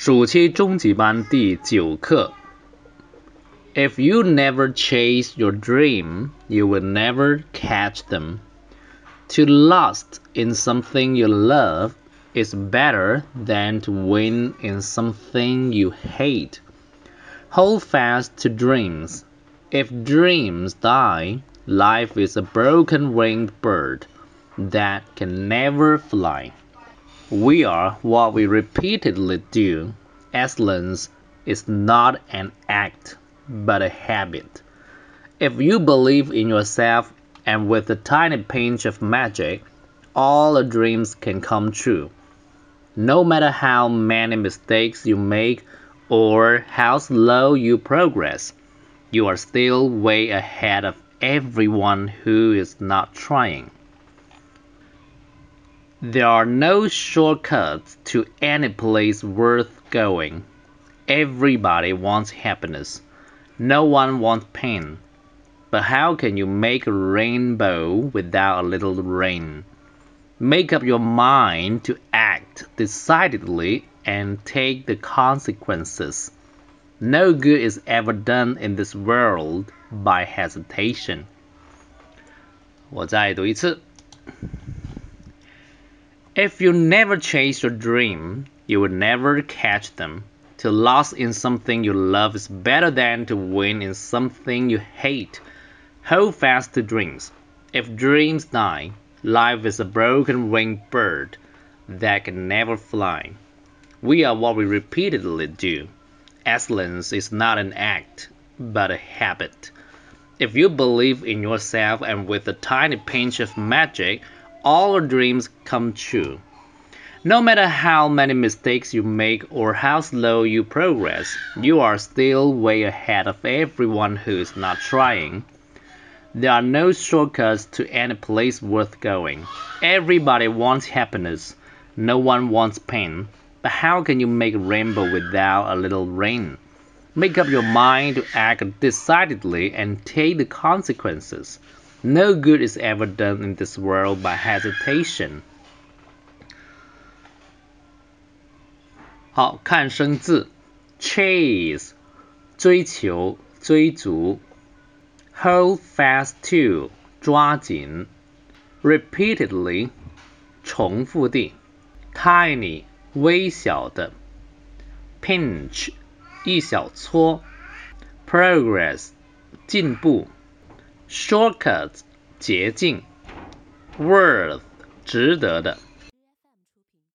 暑期中级班第九课。If you never chase your dream, you will never catch them. To lust in something you love is better than to win in something you hate. Hold fast to dreams. If dreams die, life is a broken winged bird that can never fly. We are what we repeatedly do. Excellence is not an act, but a habit. If you believe in yourself and with a tiny pinch of magic, all your dreams can come true. No matter how many mistakes you make or how slow you progress, you are still way ahead of everyone who is not trying. There are no shortcuts to any place worth going. Everybody wants happiness. No one wants pain. But how can you make a rainbow without a little rain? Make up your mind to act decidedly and take the consequences. No good is ever done in this world by hesitation. 我再读一次。 If you never chase your dream, you will never catch them. To lose in something you love is better than to win in something you hate. Hold fast to dreams. If dreams die, life is a broken winged bird that can never fly. We are what we repeatedly do. Excellence is not an act, but a habit. If you believe in yourself and with a tiny pinch of magic, all your dreams come true. No matter how many mistakes you make or how slow you progress, you are still way ahead of everyone who is not trying. There are no shortcuts to any place worth going. Everybody wants happiness. No one wants pain. But how can you make a rainbow without a little rain? Make up your mind to act decidedly and take the consequences. No good is ever done in this world by hesitation. 好看生字，chase 追求追逐，hold fast to 抓紧，repeatedly 重复地，tiny 微小的，pinch 一小撮，progress 进步。 shortcuts 捷径，worth 值得的。